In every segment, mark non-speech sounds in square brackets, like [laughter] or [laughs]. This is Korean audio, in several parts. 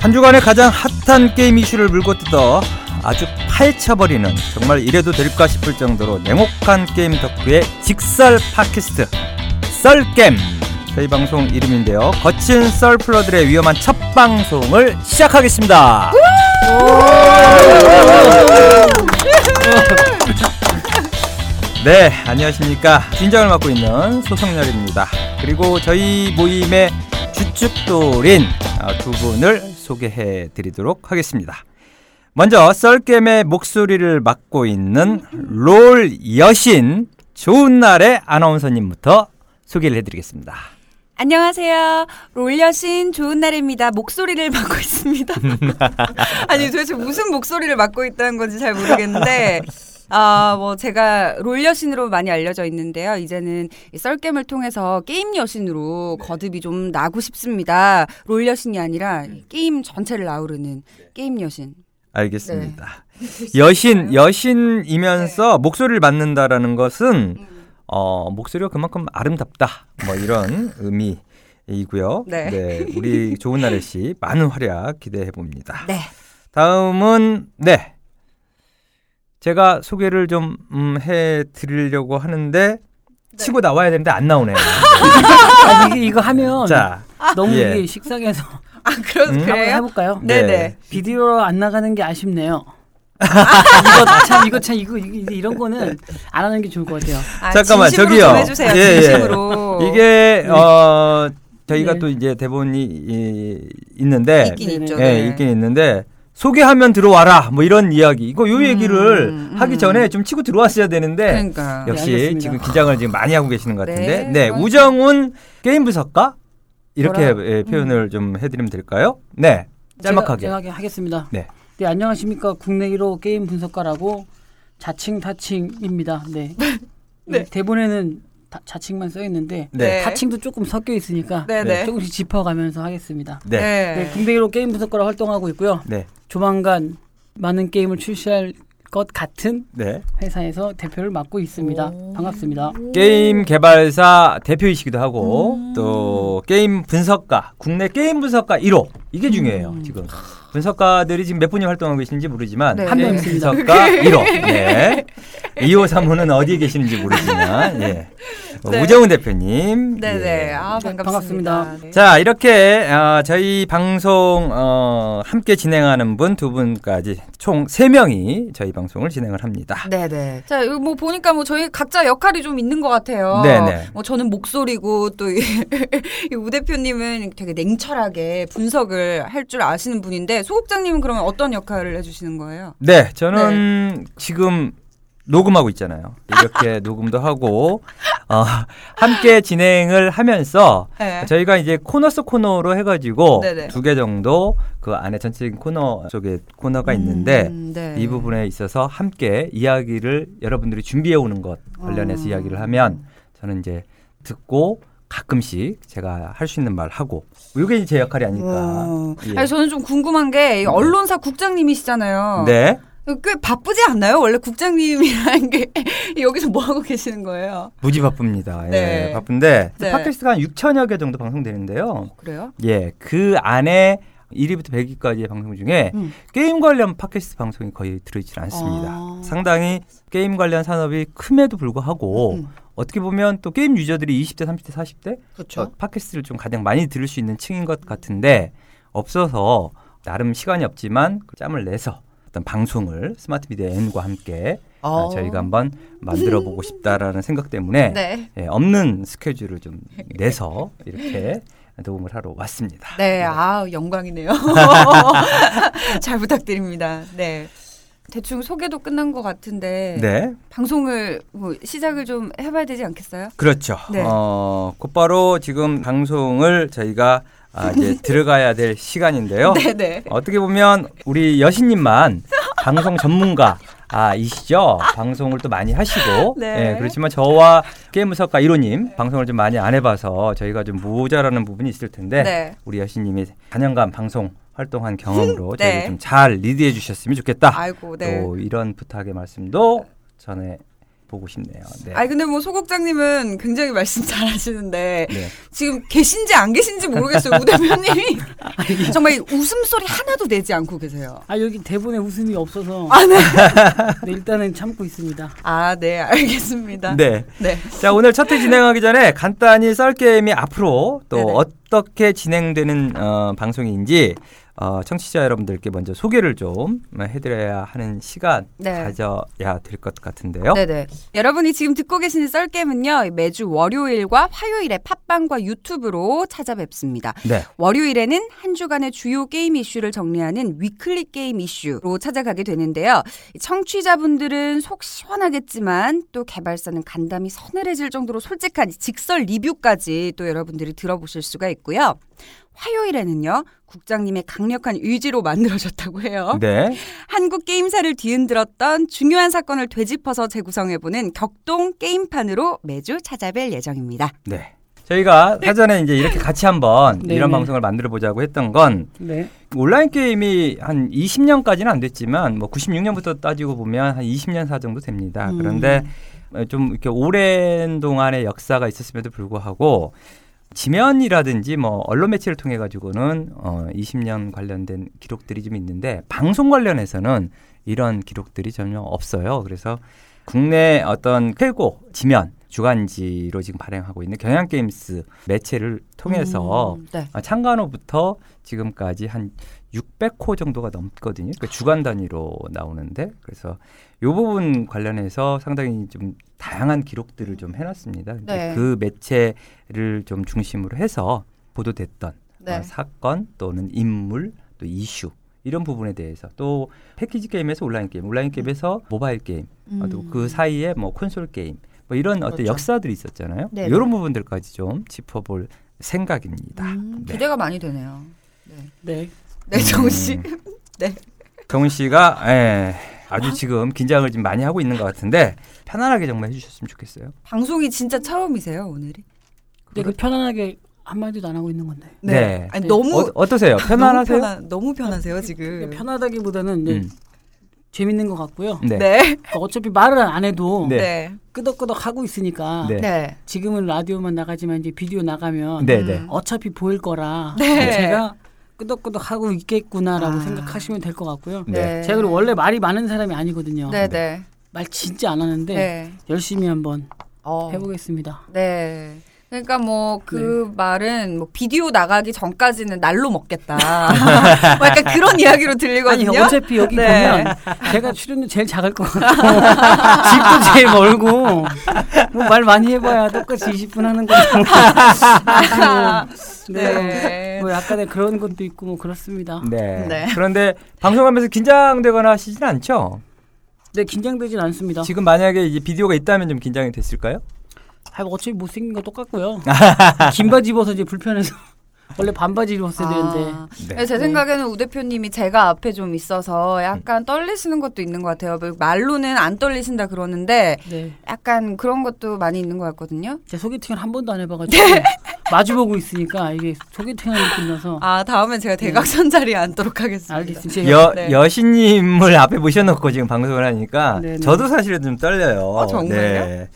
한 주간의 가장 핫한 게임 이슈를 물고 뜯어 아주 파헤쳐버리는 정말 이래도 될까 싶을 정도로 냉혹한 게임 덕후의 직설 팟캐스트 썰겜. 저희 방송 이름인데요. 거친 썰플러들의 위험한 첫 방송을 시작하겠습니다. 네 안녕하십니까. 진장을 맡고 있는 소성열입니다. 그리고 저희 모임의 주축돌인 아, 두 분을 소개해 드리도록 하겠습니다 먼저 썰겜의 목소리를 맡고 있는 롤 여신 좋은 날의 아나운서님부터 소개를 해드리겠습니다. 안녕하세요. 롤 여신 좋은 날입니다. 목소리를 맡고 있습니다. [laughs] 아니 도대체 무슨 목소리를 맡고 있다는 건지 잘 모르겠는데 아, 뭐 제가 롤 여신으로 많이 알려져 있는데요. 이제는 이 썰겜을 통해서 게임 여신으로 거듭이 좀 나고 싶습니다. 롤 여신이 아니라 게임 전체를 아우르는 게임 여신. 알겠습니다. 여신 [laughs] 여신이면서 목소리를 맡는다라는 것은 어, 목소리가 그만큼 아름답다. 뭐 이런 [laughs] 의미이고요. 네. 우리 좋은 나래 씨 많은 활약 기대해 봅니다. 네. 다음은 네. 제가 소개를 좀 음, 해 드리려고 하는데 치고 나와야 되는데 안 나오네요. [laughs] 아, 이게 이거 하면 자, 너무 예. 이게 식상해서 아, 그렇 음? 한번 그래요? 해볼까요? 네. 네 네. 비디오로 안 나가는 게 아쉽네요. 이거 참 이거 참 이거, 이거 이런 거는 안 하는 게 좋을 것 같아요. 아, 잠깐만, 진심으로 저기요. 좀 해주세요. 예, 예. 진심으로. 이게 어 저희가 네. 또 이제 대본이 이, 있는데 있긴 네네. 있죠. 예, 네. 있긴 있는데 소개하면 들어와라 뭐 이런 이야기 이거 요 음, 얘기를 음. 하기 전에 좀 치고 들어왔어야 되는데 그러니까. 역시 네. 지금 긴장을 지금 많이 하고 계시는 것 같은데 네, 네, 우정훈 게임 분석가 이렇게 예, 표현을 좀 해드리면 될까요? 네 짤막하게 제가, 제가 하겠습니다. 네. 네, 안녕하십니까 국내 1호 게임 분석가라고 자칭 타칭입니다. 네. [laughs] 네. 대본에는 다- 자칭만 써 있는데 네. 네. 타칭도 조금 섞여 있으니까 네네. 조금씩 짚어가면서 하겠습니다. 네. 네. 네, 1호 게임 분석가로 활동하고 있고요. 네. 조만간 많은 게임을 출시할 것 같은 네. 회사에서 대표를 맡고 있습니다. 반갑습니다. 게임 개발사 대표이시기도 하고 음. 또 게임 분석가 국내 게임 분석가 1호 이게 중요해요 음. 지금 분석가들이 지금 몇 분이 활동하고 계시는지 모르지만 네. 한명 있습니다. 분석가 1호 네. 2호 3호는 [laughs] 어디에 계시는지 모르지만 예. 네. 우정훈 대표님 네네. 예. 아, 반갑습니다. 반갑습니다. 네. 자 이렇게 어, 저희 방송 어, 함께 진행하는 분 두 분까지 총 세명이 저희 방송을 진행을 합니다 네네. 자, 이거 뭐 보니까 뭐 저희 각자 역할이 좀 있는 것 같아요. 네네. 뭐 저는 목소리고 또 [laughs] 우 대표님은 되게 냉철하게 분석을 할 줄 아시는 분인데 소국장님은 그러면 어떤 역할을 해주시는 거예요? 네, 저는 지금 녹음하고 있잖아요. 이렇게 [laughs] 녹음도 하고 어, 함께 진행을 하면서 네. 저희가 이제 코너 속 코너로 해가지고 네네. 두개 정도 그 안에 전체적인 코너 속에 코너가 있는데 음, 네. 이 부분에 있어서 함께 이야기를 여러분들이 준비해 오는 것 관련해서 어. 이야기를 하면 저는 이제 듣고 가끔씩 제가 할 수 있는 말 하고 이게 제 역할이 아닐까. 어. 예. 아니 저는 좀 궁금한 게이 언론사 국장님이시잖아요. 네, 꽤 바쁘지 않나요? 원래 국장님이라는 게 [laughs] 여기서 뭐 하고 계시는 거예요? 무지 바쁩니다. 예, 네. 바쁜데 네. 팟캐스트가 한 6천여 개 정도 방송되는데요. 그래요? 예, 그 안에 1위부터 100위까지의 방송 중에 음. 게임 관련 팟캐스트 방송이 거의 들어있지 않습니다. 아. 상당히 게임 관련 산업이 큼에도 불구하고 음. 어떻게 보면 또 게임 유저들이 20대, 30대, 40대 그렇죠. 어, 팟캐스트를 좀 가장 많이 들을 수 있는 층인 것 같은데 없어서 나름 시간이 없지만 그 짬을 내서 어떤 방송을 스마트 미디어 N과 함께 아, 어. 저희가 한번 만들어 보고 싶다라는 생각 때문에 네. 예, 없는 스케줄을 좀 내서 이렇게 녹음을 하러 왔습니다. 네, 아 영광이네요. [laughs] 잘 부탁드립니다. 네. 대충 소개도 끝난 것 같은데 네, 방송을 뭐 시작을 좀 해봐야 되지 않겠어요? 그렇죠. 네. 어, 곧바로 지금 방송을 저희가 아, 이제 [laughs] 들어가야 될 시간인데요. 네네. 어떻게 보면 우리 여신님만 방송 전문가 아, 이시죠? 방송을 또 많이 하시고. [laughs] 네. 예, 그렇지만 저와 게임 무석가 1호님 방송을 좀 많이 안 해봐서 저희가 좀 모자라는 부분이 있을 텐데. 네. 우리 여신님이 4년간 방송 활동한 경험으로 [laughs] 네. 저희를 좀 잘 리드해 주셨으면 좋겠다. 아이고, 네. 또 이런 부탁의 말씀도 전해 보고 싶네요. 네. 아니 근데 뭐 소국장님은 굉장히 말씀 잘하시는데 네. 지금 계신지 안 계신지 모르겠어요. 우 대표님이 [laughs] 정말 웃음소리 하나도 내지 않고 계세요. 아 여기 대본에 웃음이 없어서 아 네. [laughs] 네, 일단은 참고 있습니다. 아 네 알겠습니다. 네. 네. 자, 오늘 첫회 진행하기 전에 간단히 썰게임이 앞으로 또 네네. 어떻게 진행되는 어, 방송인지 어, 청취자 여러분들께 먼저 소개를 좀 해드려야 하는 시간 네. 가져야 될 것 같은데요. 네네. 여러분이 지금 듣고 계시는 썰겜은요 매주 월요일과 화요일에 팟빵과 유튜브로 찾아뵙습니다. 네. 월요일에는 한 주간의 주요 게임 이슈를 정리하는 weekly 게임 이슈로 찾아가게 되는데요. 청취자분들은 속 시원하겠지만 또 개발사는 간담이 서늘해질 정도로 솔직한 직설 리뷰까지 또 여러분들이 들어보실 수가 있고요. 화요일에는요, 국장님의 강력한 의지로 만들어졌다고 해요. 네. 한국 게임사를 뒤흔들었던 중요한 사건을 되짚어서 재구성해보는 격동 게임판으로 매주 찾아뵐 예정입니다. 네. 저희가 사전에 이제 이렇게 같이 한번 네네. 이런 방송을 만들어 보자고 했던 건 네. 온라인 게임이 한 20년까지는 안 됐지만 뭐 96년부터 따지고 보면 한 20년 사 정도 됩니다. 음. 그런데 좀 이렇게 오랜 동안의 역사가 있었음에도 불구하고 지면이라든지 뭐 언론 매체를 통해 가지고는 어 20년 관련된 기록들이 좀 있는데 방송 관련해서는 이런 기록들이 전혀 없어요. 그래서 국내 어떤 최고 지면 주간지로 지금 발행하고 있는 경향 게임스 매체를 통해서 음, 네. 아, 창간호부터 지금까지 한 600호 정도가 넘거든요. 그러니까 주간 단위로 나오는데 그래서 이 부분 관련해서 상당히 좀 다양한 기록들을 좀 해놨습니다. 근데 네. 그 매체를 좀 중심으로 해서 보도됐던 네. 어, 사건 또는 인물 또 이슈 이런 부분에 대해서 또 패키지 게임에서 온라인 게임, 온라인 게임에서 모바일 게임, 음. 또그 사이에 뭐 콘솔 게임 뭐 이런 어떤 그렇죠. 역사들이 있었잖아요. 네. 이런 부분들까지 좀 짚어볼 생각입니다. 음, 네. 기대가 많이 되네요. 네, 네. 네 정우 씨. 음. 네. 정훈 씨가 예, 아주 지금 긴장을 좀 많이 하고 있는 것 같은데 편안하게 정말 해주셨으면 좋겠어요. 방송이 진짜 처음이세요 오늘이? 근데 그 편안하게 한 마디도 안 하고 있는 건데. 네. 아니 네. 너무 어, 어떠세요? 편안하세요? 너무, 편하, 너무 편하세요 지금. 근데 편하다기보다는 음. 재밌는 것 같고요. 네. 네. 그러니까 어차피 말을 안 해도 네. 네. 끄덕끄덕 하고 있으니까 네. 네. 지금은 라디오만 나가지만 이제 비디오 나가면 네, 음. 네. 어차피 보일 거라 네. 제가 끄덕끄덕 하고 있겠구나라고 아. 생각하시면 될 것 같고요. 네. 제가 그리고 원래 말이 많은 사람이 아니거든요. 네, 네. 말 진짜 안 하는데 네. 열심히 한번 어. 해보겠습니다. 네. 그러니까 뭐 그 말은 뭐 비디오 나가기 전까지는 날로 먹겠다. [laughs] 뭐 약간 그런 이야기로 들리거든요. 아니 어차피 여기 네. 보면 제가 출연료 제일 작을 것 같고 [laughs] 집도 제일 멀고 뭐 말 많이 해봐야 똑같이 20분 하는 거고 네. [laughs] 네. 뭐 약간의 그런 것도 있고 뭐 그렇습니다. 네. 네. 그런데 방송하면서 긴장되거나 하시진 않죠? 네 긴장되진 않습니다. 지금 만약에 이제 비디오가 있다면 좀 긴장이 됐을까요? 아, 어차피 못생긴 거 똑같고요. [laughs] 긴 바지 입어서 이제 불편해서 [laughs] 원래 반바지 입었어야 되는데 아, 네. 제 생각에는 우 대표님이 제가 앞에 좀 있어서 약간 떨리시는 것도 있는 것 같아요. 뭐 말로는 안 떨리신다 그러는데 네. 약간 그런 것도 많이 있는 것 같거든요. 제 소개팅을 한 번도 안 해봐가지고 [laughs] 마주보고 있으니까 이게 소개팅하는 느낌이라서 아 다음엔 제가 대각선 자리에 앉도록 하겠습니다. 알겠습니다. 여, 네. 여신님을 앞에 모셔놓고 지금 방송을 하니까 네, 네. 저도 사실은 좀 떨려요. 아, 정말요?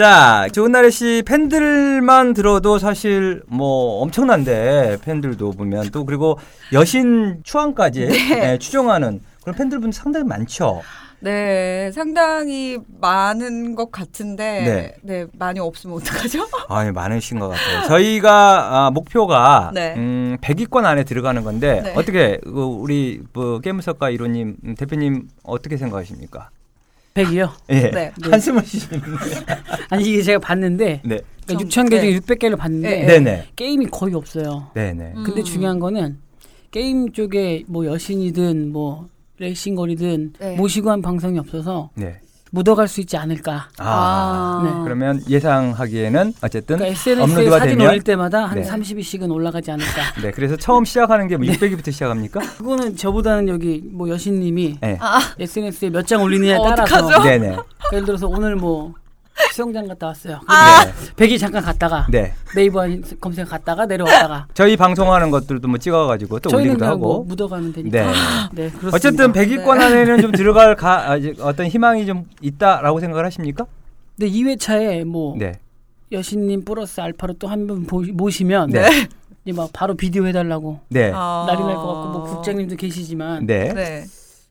네. 자, 좋은 날의 씨 팬들만 들어도 사실 뭐 엄청난데 팬들도 보면 또 그리고 여신 추앙까지 네, 추종하는 그런 팬들분 상당히 많죠. 네, 상당히 많은 것 같은데 네. 네, 많이 없으면 어떡하죠? [laughs] 아, 많으신 것 같아요. 저희가 아, 목표가 네. 음, 100위권 안에 들어가는 건데 네. 어떻게 그 우리 뭐 게임석가 이로님 음, 대표님 어떻게 생각하십니까? 100이요. 예. 네. 한숨을 쉬시는데. [laughs] 아니 이게 제가 봤는데 네. 그러니까 좀, 6천 개 중에 네. 600개를 봤는데 네. 네네. 게임이 거의 없어요. 네 네. 음. 근데 중요한 거는 게임 쪽에 뭐 여신이든 뭐 레이싱 거리든 네. 모시고 한 방송이 없어서 네. 묻어갈 수 있지 않을까. 아. 네. 그러면 예상하기에는 어쨌든 그러니까 SNS에 업로드가 사진 되면 올릴 때마다 한 네. 30위씩은 올라가지 않을까. [laughs] 네. 그래서 처음 시작하는 게 뭐 600위부터 시작합니까? [laughs] 그거는 저보다는 여기 뭐 여신님이 네. 아, SNS에 몇 장 올리느냐에 어, 따라서 어떡하죠? 네네. 예를 들어서 오늘 뭐 수영장 갔다 왔어요. 아. 네. 백이 잠깐 갔다가 네. 네이버 검색 갔다가 내려왔다가 [laughs] 저희 방송하는 것들도 뭐 찍어가지고 또 저희는 올리기도 뭐 하고. 묻어가면 되니까. 네. [laughs] 네, 그렇습니다. 어쨌든 100위권 네. 안에는 좀 [laughs] 들어갈 가, 아, 이제 어떤 희망이 좀 있다라고 생각을 하십니까? 근데 2회차에 뭐 네. 여신님 플러스 알파로 또 한 분 모시면 네. 이제 막 바로 비디오 해달라고 네. 아. 난리 날것 같고 뭐 국장님도 계시지만 네.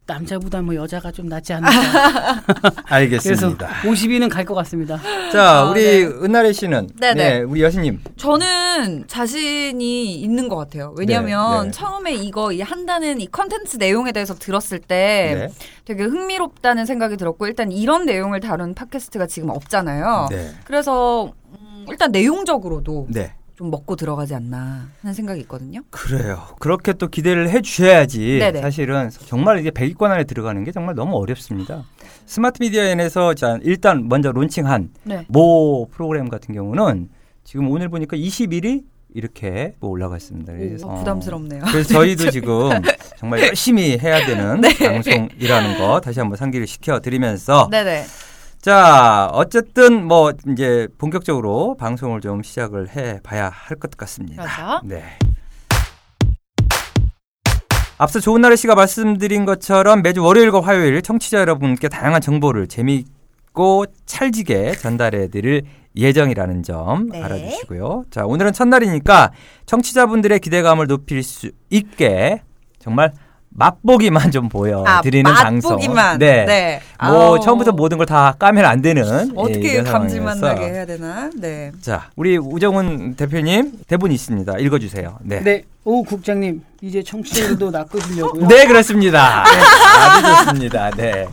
네. 남자보다 뭐 여자가 좀 낫지 않을까. [laughs] 그래서 알겠습니다. 52는 갈 것 같습니다. 자, 아, 우리 네. 은나래 씨는 네, 네. 우리 여신님. 저는 자신이 있는 것 같아요. 왜냐하면 네, 네. 처음에 이거 이 한다는 이 컨텐츠 내용에 대해서 들었을 때 네. 되게 흥미롭다는 생각이 들었고 일단 이런 내용을 다룬 팟캐스트가 지금 없잖아요. 네. 그래서 음, 일단 내용적으로도 네. 좀 먹고 들어가지 않나 하는 생각이 있거든요. 그래요. 그렇게 또 기대를 해 주셔야지. 네네. 사실은 정말 이게 100위권 안에 들어가는 게 정말 너무 어렵습니다. 스마트 미디어엔에서 자, 일단 먼저 론칭한 네. 모 프로그램 같은 경우는 지금 오늘 보니까 21위 이렇게 뭐 올라가 있습니다. 그래서 오, 부담스럽네요. 그래서 저희도 [laughs] 지금 정말 열심히 해야 되는 [laughs] 네. 방송이라는 거 다시 한번 상기를 시켜 드리면서 네네. 자, 어쨌든 뭐 이제 본격적으로 방송을 좀 시작을 해 봐야 할 것 같습니다. 그렇죠. 네. 앞서 좋은 나래 씨가 말씀드린 것처럼 매주 월요일과 화요일 청취자 여러분께 다양한 정보를 재미있고 찰지게 전달해 드릴 예정이라는 점 네. 알아주시고요. 자, 오늘은 첫날이니까 청취자분들의 기대감을 높일 수 있게 정말 맛보기만 좀 보여드리는 방송. 아, 맛보기만. 네. 네. 뭐 아우. 처음부터 모든 걸 다 까면 안 되는 예, 어떻게 감질만 상황이어서. 나게 해야 되나? 네. 자, 우리 우정훈 대표님 대본 있습니다. 읽어주세요. 네. 네, 오 국장님 이제 청취자들도 [laughs] 낚으시려고요. 네, 그렇습니다. 네, 아주 좋습니다. 네.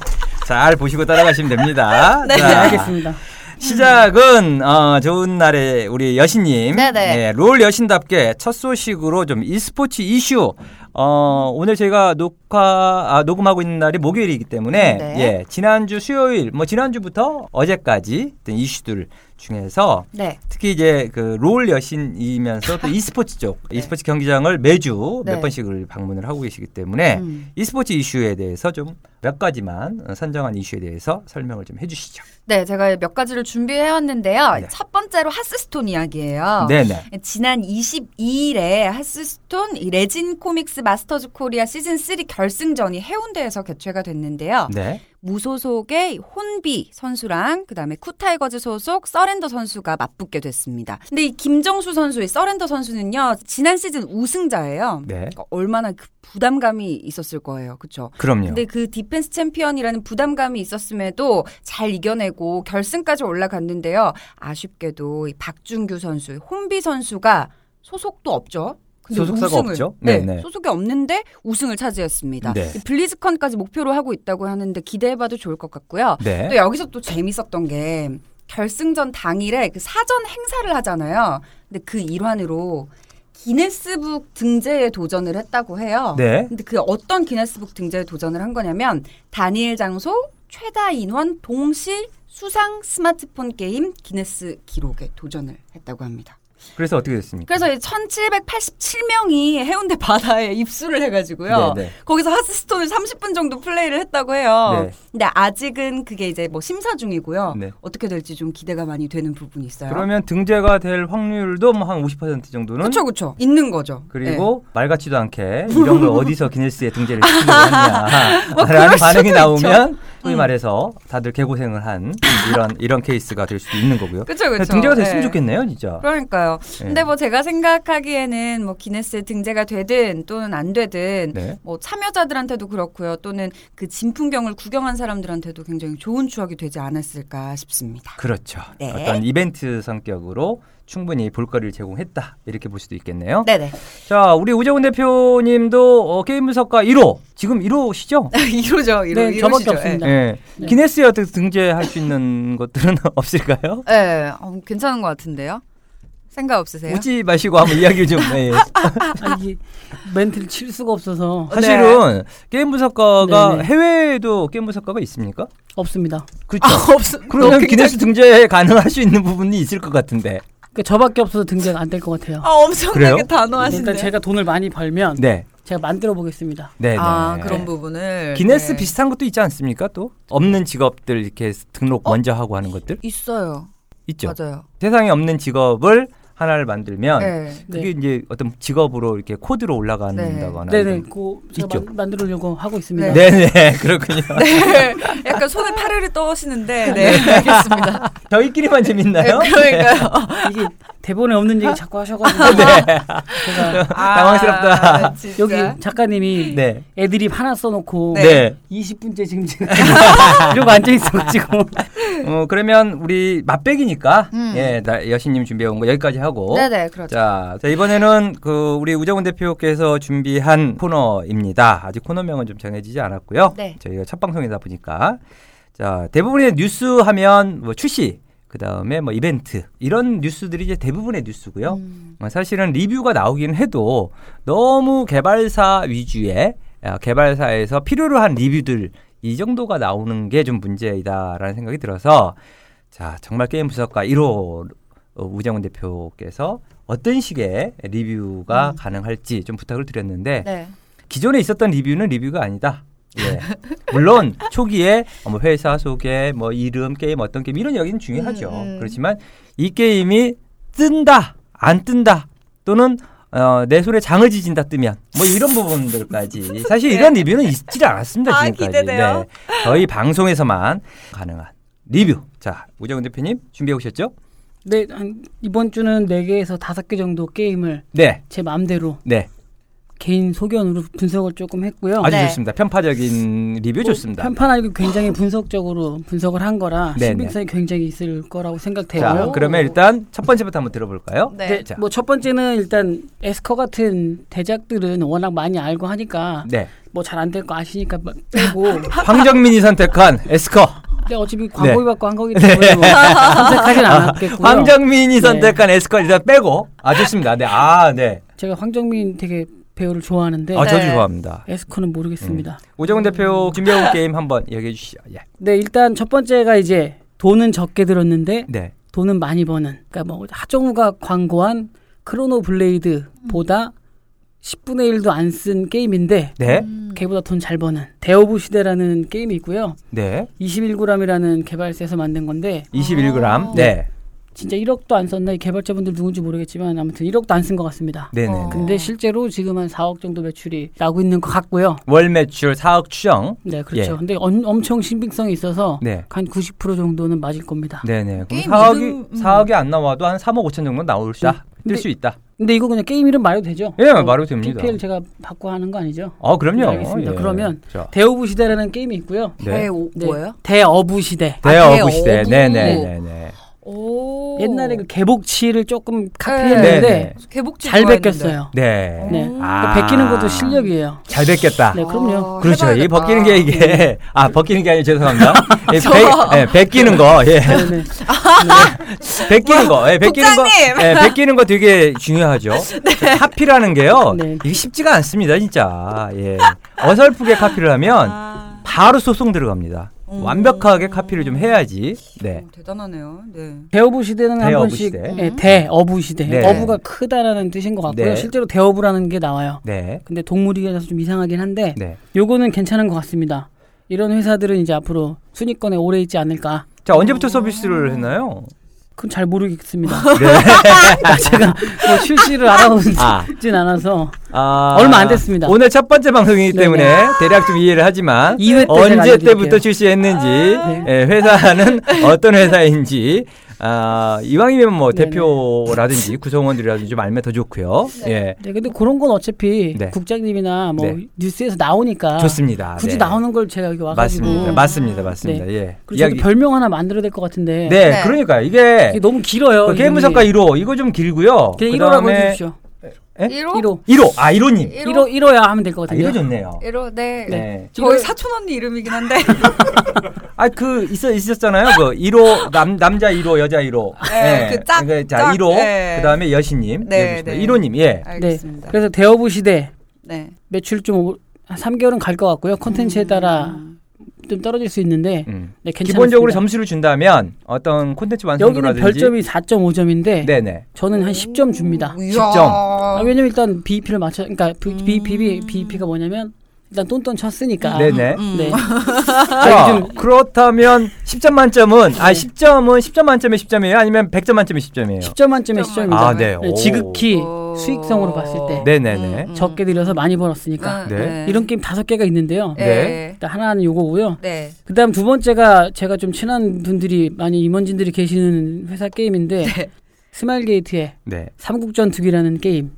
잘 보시고 따라가시면 됩니다. 네. 네, 자, 알겠습니다. 시작은 어, 좋은 날에 우리 여신님, 네네. 네, 롤 여신답게 첫 소식으로 좀 e스포츠 이슈. 어, 오늘 저희가 녹화 아, 녹음하고 있는 날이 목요일이기 때문에 네. 예, 지난주 수요일, 뭐 지난주부터 어제까지 어떤 이슈들 중에서 네. 특히 이제 그 롤 여신이면서 또 [laughs] e스포츠 쪽 e스포츠 경기장을 매주 네. 몇 번씩을 방문을 하고 계시기 때문에 음. e스포츠 이슈에 대해서 좀 몇 가지만 어, 선정한 이슈에 대해서 설명을 좀 해주시죠. 네, 제가 몇 가지를 준비해 왔는데요. 네. 첫 번째로 하스스톤 이야기예요. 네 네. 지난 22일에 하스스톤 이 레진 코믹스 마스터즈 코리아 시즌 3 결승전이 해운대에서 개최가 됐는데요. 네. 무소속의 혼비 선수랑 그다음에 쿠 타이거즈 소속 서렌더 선수가 맞붙게 됐습니다. 근데 이 김정수 선수, 이 서렌더 선수는요. 지난 시즌 우승자예요. 네. 그러니까 얼마나 그 부담감이 있었을 거예요. 그렇죠? 그럼요. 근데 그 디펜스 챔피언이라는 부담감이 있었음에도 잘 이겨내고 결승까지 올라갔는데요. 아쉽게도 이 박준규 선수, 혼비 선수가 소속도 없죠. 소속사가 우승을, 없죠? 네, 네네. 소속이 없는데 우승을 차지했습니다. 네. 이 블리즈컨까지 목표로 하고 있다고 하는데 기대해봐도 좋을 것 같고요. 네. 또 여기서 또 재밌었던 게 결승전 당일에 그 사전 행사를 하잖아요. 근데 그 일환으로 기네스북 등재에 도전을 했다고 해요. 네. 근데 그 어떤 기네스북 등재에 도전을 한 거냐면 단일 장소 최다 인원 동시 수상 스마트폰 게임 기네스 기록에 도전을 했다고 합니다. 그래서 어떻게 됐습니까? 그래서 1787명이 해운대 바다에 입수를 해가지고요. 네, 네. 거기서 하스스톤을 30분 정도 플레이를 했다고 해요. 네. 근데 아직은 그게 이제 뭐 심사 중이고요. 네. 어떻게 될지 좀 기대가 많이 되는 부분이 있어요. 그러면 등재가 될 확률도 뭐 한 50% 정도는 그렇죠, 그렇죠. 있는 거죠. 그리고 말 같지도 않게 이런 걸 [laughs] 어디서 기네스에 등재를 시키려고 [laughs] 뭐 그럴 했냐라는 반응이 나오면 소위 음. 말해서 다들 개고생을 한 이런 이런 케이스가 될 수도 있는 거고요. 그렇죠, 그렇죠. 등재가 됐으면 네. 좋겠네요, 진짜. 그러니까 요. 네. 근데 뭐 제가 생각하기에는 뭐 기네스에 등재가 되든 또는 안 되든 네. 뭐 참여자들한테도 그렇고요. 또는 그 진풍경을 구경한 사람들한테도 굉장히 좋은 추억이 되지 않았을까 싶습니다. 그렇죠. 네. 어떤 이벤트 성격으로 충분히 볼거리를 제공했다 이렇게 볼 수도 있겠네요. 네네. 자, 우리 우정훈 대표님도 어, 게임 분석가 1호 지금 1호시죠? 이러죠, 이러, 네, 저밖에. 없습니다. 예. 네. 기네스에 등재할 수 있는 [laughs] 것들은 [laughs] 없을까요? 예, 네, 어, 괜찮은 것 같은데요. 생각 없으세요? 웃지 마시고 한번 이야기를 좀. 예. [laughs] 아, 이게 멘트를 칠 수가 없어서 [laughs] 사실은 게임 분석가가 네네. 해외에도 게임 분석가가 있습니까? 없습니다. 그렇죠. 아, 없어. [laughs] 그러면 너 기네스 등재 가능할 수 있는 부분이 있을 것 같은데. 그러니까 저밖에 없어서 등재가 안 될 것 같아요. 아, 엄청나게? 단호하신데. 일단 제가 돈을 많이 벌면 네. 제가 만들어 보겠습니다. 네, 네. 아, 그런 부분을. 기네스 네. 비슷한 것도 있지 않습니까? 또 없는 직업들 이렇게 등록 어? 먼저 하고 하는 것들 있어요. 있죠. 맞아요. 세상에 없는 직업을 하나를 만들면 네. 그게 이제 어떤 직업으로 이렇게 코드로 올라간다거나 네네, 이런- 그 제가 있죠. 만, 만들려고 하고 있습니다. 네. 네네 [laughs] 그렇군요. 네. 약간 손에 파르르 떠시는데, 네, 알겠습니다. 저희끼리만 네, 재밌나요? 그러니까요. 이게 대본에 없는 얘기 자꾸 하셔가지고 네. 제가 [laughs] 당황스럽다. 아, 진짜. 여기 작가님이 네. 애드립 하나 써놓고 네. 20분째 지금 지금 [laughs] 이러고 앉아 있어가지고 어, 그러면 우리 맛배기니까 음. 예, 나, 여신님 준비해 온 거 여기까지 하고 네네, 그렇죠. 자, 자, 이번에는 그 우리 우정훈 대표께서 준비한 코너입니다. 아직 코너명은 좀 정해지지 않았고요. 네. 저희가 첫 방송이다 보니까 자, 대부분의 뉴스 하면 뭐 출시 그 다음에 뭐 이벤트 이런 뉴스들이 이제 대부분의 뉴스고요. 음. 어, 사실은 리뷰가 나오긴 해도 너무 개발사 위주의 어, 개발사에서 필요로 한 리뷰들 이 정도가 나오는 게 좀 문제이다라는 생각이 들어서 자 정말 게임 분석가 1호 우정훈 대표께서 어떤 식의 리뷰가 음. 가능할지 좀 부탁을 드렸는데 네. 기존에 있었던 리뷰는 리뷰가 아니다. 예. 물론 [laughs] 초기에 뭐 회사 소개, 뭐 이름, 게임 어떤 게임 이런 이야기는 중요하죠. 음, 음. 그렇지만 이 게임이 뜬다, 안 뜬다 또는 어, 내 손에 장을 지진다 뜨면 뭐 이런 부분들까지 사실 이런 [laughs] 리뷰는 있지 않았습니다 아, 지금까지. 기대돼요. 저희 방송에서만 가능한 리뷰. 자 우정훈 대표님 준비해 오셨죠? 네, 한 이번 주는 4개에서 5개 정도 게임을 네, 제 마음대로 네, 개인 소견으로 분석을 조금 했고요. 아주 네. 좋습니다. 편파적인 리뷰 뭐 좋습니다. 편판하고 굉장히 분석적으로 분석을 한 거라 네네. 신빙성이 굉장히 있을 거라고 자, 생각되고요. 그러면 일단 첫 번째부터 한번 들어볼까요? 네. 네, 자. 뭐첫 번째는 일단 에스커 같은 대작들은 워낙 많이 알고 하니까 네. 뭐 잘 안 될 거 아시니까 뭐 빼고 [laughs] 황정민이 선택한 에스커. 근데 어차피 광고 네. 받고 한 거기 때문에 뭐 선택하진 [laughs] 않았겠고요. 황정민이 네. 선택한 에스커 일단 빼고. 아, 좋습니다. 네. 아, 네. 제가 황정민 되게 배우를 좋아하는데 아, 저도 네. 좋아합니다. 에스커는 모르겠습니다. 오정훈 대표 준비해온 게임 한번 얘기해 주시죠. 예. 네, 일단 첫 번째가 이제 돈은 적게 들었는데 네. 돈은 많이 버는. 그러니까 뭐 하정우가 광고한 크로노 블레이드보다 10분의 1도 안 쓴 게임인데 네. 음. 걔보다 돈 잘 버는 대어부 시대라는 게임이 있고요. 네. 21g이라는 개발사에서 만든 건데 21g. 아. 네. 진짜 1억도 안 썼나 이 개발자분들 누군지 모르겠지만 아무튼 1억도 안 쓴 것 같습니다. 네네. 어. 근데 실제로 지금 한 4억 정도 매출이 나고 있는 것 같고요. 월 매출 4억 추정. 네, 그렇죠. 예. 근데 엄, 엄청 신빙성이 있어서 네. 한90% 정도는 맞을 겁니다. 네네. 그럼 게임 4억이, 이름, 음. 4억이 안 나와도 한 3억 5천 정도 나올 수, 근데- 뜰수 있다. 근데 이거 그냥 게임 이름 말해도 되죠? 예, 말해도 됩니다. PPL 제가 받고 하는 거 아니죠? 어, 그럼요. 네, 알겠습니다. 예. 그러면 자, 대오브 시대라는 게임이 있고요. 네. 대 오, 네. 뭐예요? 대어부 시대. 아, 대어부 시대. 대어부. 네네 네 네. 오. 옛날에 그 개복치를 조금. 카피했는데 개복지 잘 좋아했는데. 베꼈어요. 네. 네. 오. 아. 베끼는 것도 실력이에요. 잘 뵙겠다. 네, 그럼요. 아, 그렇죠. 이 해봐야겠다. 벗기는 게 이게 아 벗기는 게 아니라 죄송합니다. [laughs] 예, 저- 배, 예, 벗기는 거, 예, 네, 네. [laughs] 벗기는 거, 예, 벗기는 거, 국장님! 예, 벗기는 거 되게 중요하죠. 카피라는 게요, 네. 이게 쉽지가 않습니다, 진짜. 예, 어설프게 카피를 하면 아. 바로 소송 들어갑니다. 음. 완벽하게 카피를 좀 해야지. 네, 오, 대단하네요. 네. 대어부 시대는 한 대어부 번씩 시대. 예, 대어부 시대. 네. 어부가 크다라는 뜻인 것 같고요. 네. 실제로 대어부라는 게 나와요. 네, 근데 동물이라서 좀 이상하긴 한데 네. 요거는 괜찮은 것 같습니다. 이런 회사들은 이제 앞으로 순위권에 오래 있지 않을까. 자 언제부터 서비스를 했나요? 그건 잘 모르겠습니다. [laughs] 네. [laughs] 제가 뭐 출시를 알아보진 아, 않아서 아, 얼마 안 됐습니다. 오늘 첫 번째 방송이기 네네. 때문에 대략 좀 이해를 하지만 2회 때 제가 언제. 때부터 출시했는지 네. 예, 회사는 [laughs] 어떤 회사인지 아, 이왕이면 뭐 네네. 대표라든지 구성원들이라든지 좀 알면 더 좋고요. 예. 네, 근데 그런 건 어차피 네. 국장님이나 뭐 네. 뉴스에서 나오니까 좋습니다. 굳이 네. 나오는 걸 제가 여기 와가지고 맞습니다. 맞습니다. 맞습니다. 네. 예. 그리고 저도 별명 하나 만들어야 될 것 같은데 네, 네. 그러니까 이게 이게 너무 길어요. 그 게임 분석가 1호 이거 좀 길고요. 그냥 그 1호라고 다음에 해주십시오. 1호? 1호. 1호. 아, 1호님. 1호 1호야 하면 될것 아, 같은데요. 1호 좋네요. 1호, 네. 네. 저희 사촌 언니 이름이긴 한데. [laughs] 아, 그 있어 있었잖아요. 그 1호 남 남자 1호, 여자 1호. 네, 그 짝, 그, 자, 짝, 1호. 네. 그다음에 여신님. 네, 네, 네. 1호님. 예. 네. 알겠습니다. 그래서 대어부 시대 네. 매출 좀 오- 한 3개월은 갈 것 같고요. 콘텐츠에 따라 음. 좀 떨어질 수 있는데 음. 네. 기본적으로 점수를 준다면 어떤 콘텐츠 여기는 완성도라든지 별점이 4.5점인데 네네. 저는 한 10점 줍니다. 이야. 10점. 아, 왜냐면 일단 BEP를 맞춰 그러니까 B, 음. B, BEP가 뭐냐면 일단 똔똔 쳤으니까. 네네. 음. 네. [laughs] 자, 그렇다면 10점 만점은 아 네. 10점은 10점 만점에 10점이에요? 아니면 100점 만점에 10점이에요? 10점 만점에 10점입니다. 아, 네. 오. 지극히 오. 수익성으로 봤을 때 네네네. 음, 음. 적게 들여서 많이 벌었으니까. 음, 네. 이런 게임 다섯 개가 있는데요. 네. 일단 하나는 요거고요. 네. 그다음 두 번째가 제가 좀 친한 분들이 많이 임원진들이 계시는 회사 게임인데 네. 스마일 게이트의 네. 삼국 전투기라는 게임.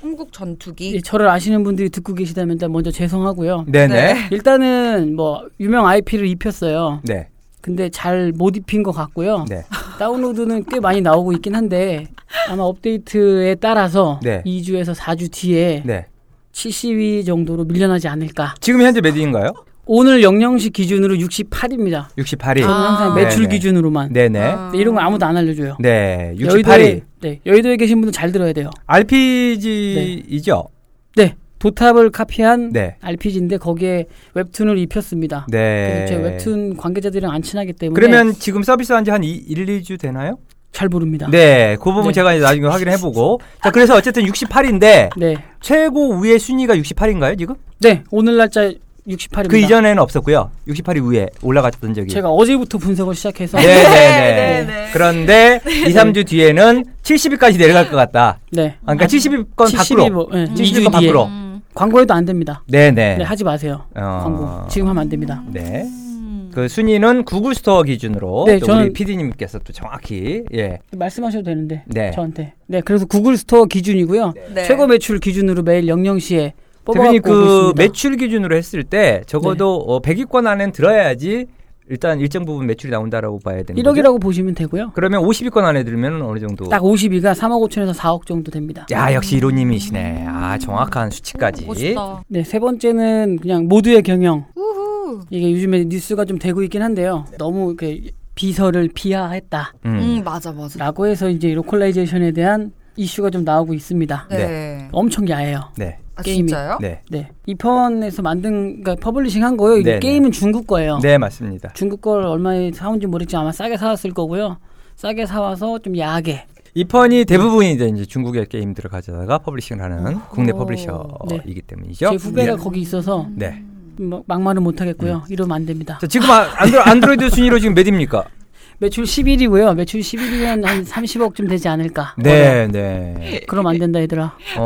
삼국 전투기. 예, 저를 아시는 분들이 듣고 계시다면 일단 먼저 죄송하고요. 네네. 일단은 뭐 유명 IP를 입혔어요. 네. 근데 잘 못 입힌 것 같고요. 네. 다운로드는 꽤 많이 나오고 있긴 한데 아마 업데이트에 따라서 네. 2주에서 4주 뒤에 네. 70위 정도로 밀려나지 않을까. 지금 현재 몇 위인가요? 오늘 00시 기준으로 68위입니다. 68위. 저는 항상 아. 매출 네네. 기준으로만. 네네. 아. 근데 이런 거 아무도 안 알려줘요. 네. 68위. 여의도에, 네, 여의도에 계신 분들 잘 들어야 돼요. RPG이죠? 네, 도탑을 카피한 네. RPG인데 거기에 웹툰을 입혔습니다. 네. 제 웹툰 관계자들이랑 안 친하기 때문에 그러면 지금 서비스 한 지한 1, 2주 되나요? 잘 모릅니다. 네. 그 부분 네. 제가 나중에 확인해 보고. 자, 그래서 어쨌든 68인데 네, 최고 위의 순위가 68인가요, 지금? 네, 오늘 날짜 68위입니다. 그 이전에는 없었고요. 68위 위에 올라갔던 적이. 제가 어제부터 분석을 시작해서 네, 네, 네, [laughs] 네. 그런데 2, 3주 뒤에는 70위까지 내려갈 것 같다. 네, 아, 그러니까 70위권 70위 밖으로. 뭐, 네, 70위권 2주 뒤에 밖으로. 음. 광고해도 안 됩니다. 네, 네. 네, 하지 마세요. 어. 광고 지금 하면 안 됩니다. 네. 음. 그 순위는 구글 스토어 기준으로 네, 또 저는- 우리 PD님께서 또 정확히 예. 말씀하셔도 되는데 네. 저한테. 네, 그래서 구글 스토어 기준이고요. 네. 최고 매출 기준으로 매일 00시에 대표님 뽑아갖고 그 있습니다. 네. 매출 기준으로 했을 때 적어도 어, 100위권 안엔 들어야지 일단 일정 부분 매출이 나온다라고 봐야 되는 거죠. 1억이라고 보시면 되고요. 그러면 50위권 안에 들면 어느 정도? 딱 50위가 3억 5천에서 4억 정도 됩니다. 야 역시 1호님이시네. 아 정확한 수치까지. 멋있다. 네, 세 번째는 그냥 모두의 경영. 우후. 이게 요즘에 뉴스가 좀 되고 있긴 한데요. 너무 이렇게 비서를 비하했다. 음. 음, 맞아, 맞아. 라고 해서 이제 localization에 대한 이슈가 좀 나오고 있습니다. 네. 엄청 야해요. 네. 아, 게임이. 진짜요? 네. 네. 이펀에서 만든, 그러니까 publishing 한 거예요. 이게 네네. 게임은 중국 거예요. 네 맞습니다. 중국 걸 얼마에 사온지 모르겠지만 아마 싸게 사왔을 거고요. 싸게 사와서 좀 야하게. 이펀이 대부분이 이제 이제 중국의 게임들을 가져다가 publishing을 하는 국내 오. publisher이기 때문이죠. 제 후배가 예. 거기 있어서 네. 뭐 막말은 못 하겠고요. 음. 이러면 안 됩니다. 자, 지금 아- 안드로, 안드로이드 순위로 지금 몇 위입니까? 매출 11위고요. 매출 11위면 한 30억쯤 되지 않을까. 네, 네. 그럼 안 된다 얘들아. 어,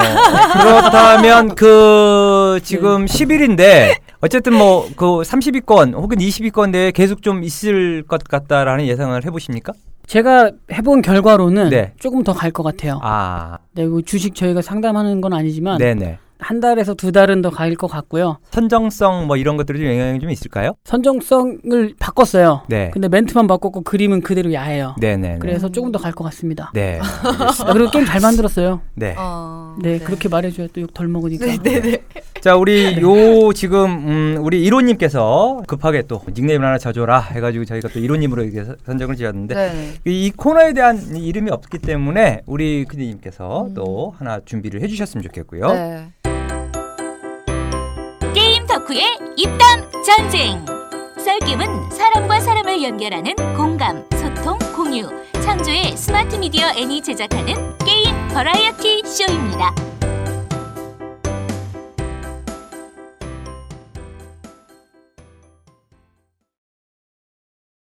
그렇다면 그 지금 11위인데 어쨌든 뭐 그 30위권 혹은 20위권 내에 계속 좀 있을 것 같다라는 예상을 해보십니까? 제가 해본 결과로는 네. 조금 더 갈 것 같아요. 아, 네, 그 주식 저희가 상담하는 건 아니지만 네네. 한 달에서 두 달은 더갈것 같고요. 선정성 뭐 이런 것들이 좀 영향이 좀 있을까요? 선정성을 바꿨어요. 네. 근데 멘트만 바꿨고 그림은 그대로 야해요. 네네. 그래서 조금 더 갈 것 같습니다. 네. 아, 그리고 게임 잘 만들었어요. 네. 어, 네, 그렇게 말해줘야 또 욕 덜 먹으니까. 네, 네. 자, 우리 요 지금 음, 우리 이로님께서 급하게 또 닉네임을 하나 쳐줘라 해가지고 저희가 또 이로님으로 이렇게 서- 선정을 지었는데 네. 이, 이 코너에 대한 이름이 없기 때문에 우리 크디님께서 음. 또 하나 준비를 해주셨으면 좋겠고요. 네. 덕후의 입담 전쟁. 썰겜은 사람과 사람을 연결하는 공감, 소통, 공유, 창조의 스마트 미디어 N이 제작하는 게임 버라이어티 쇼입니다.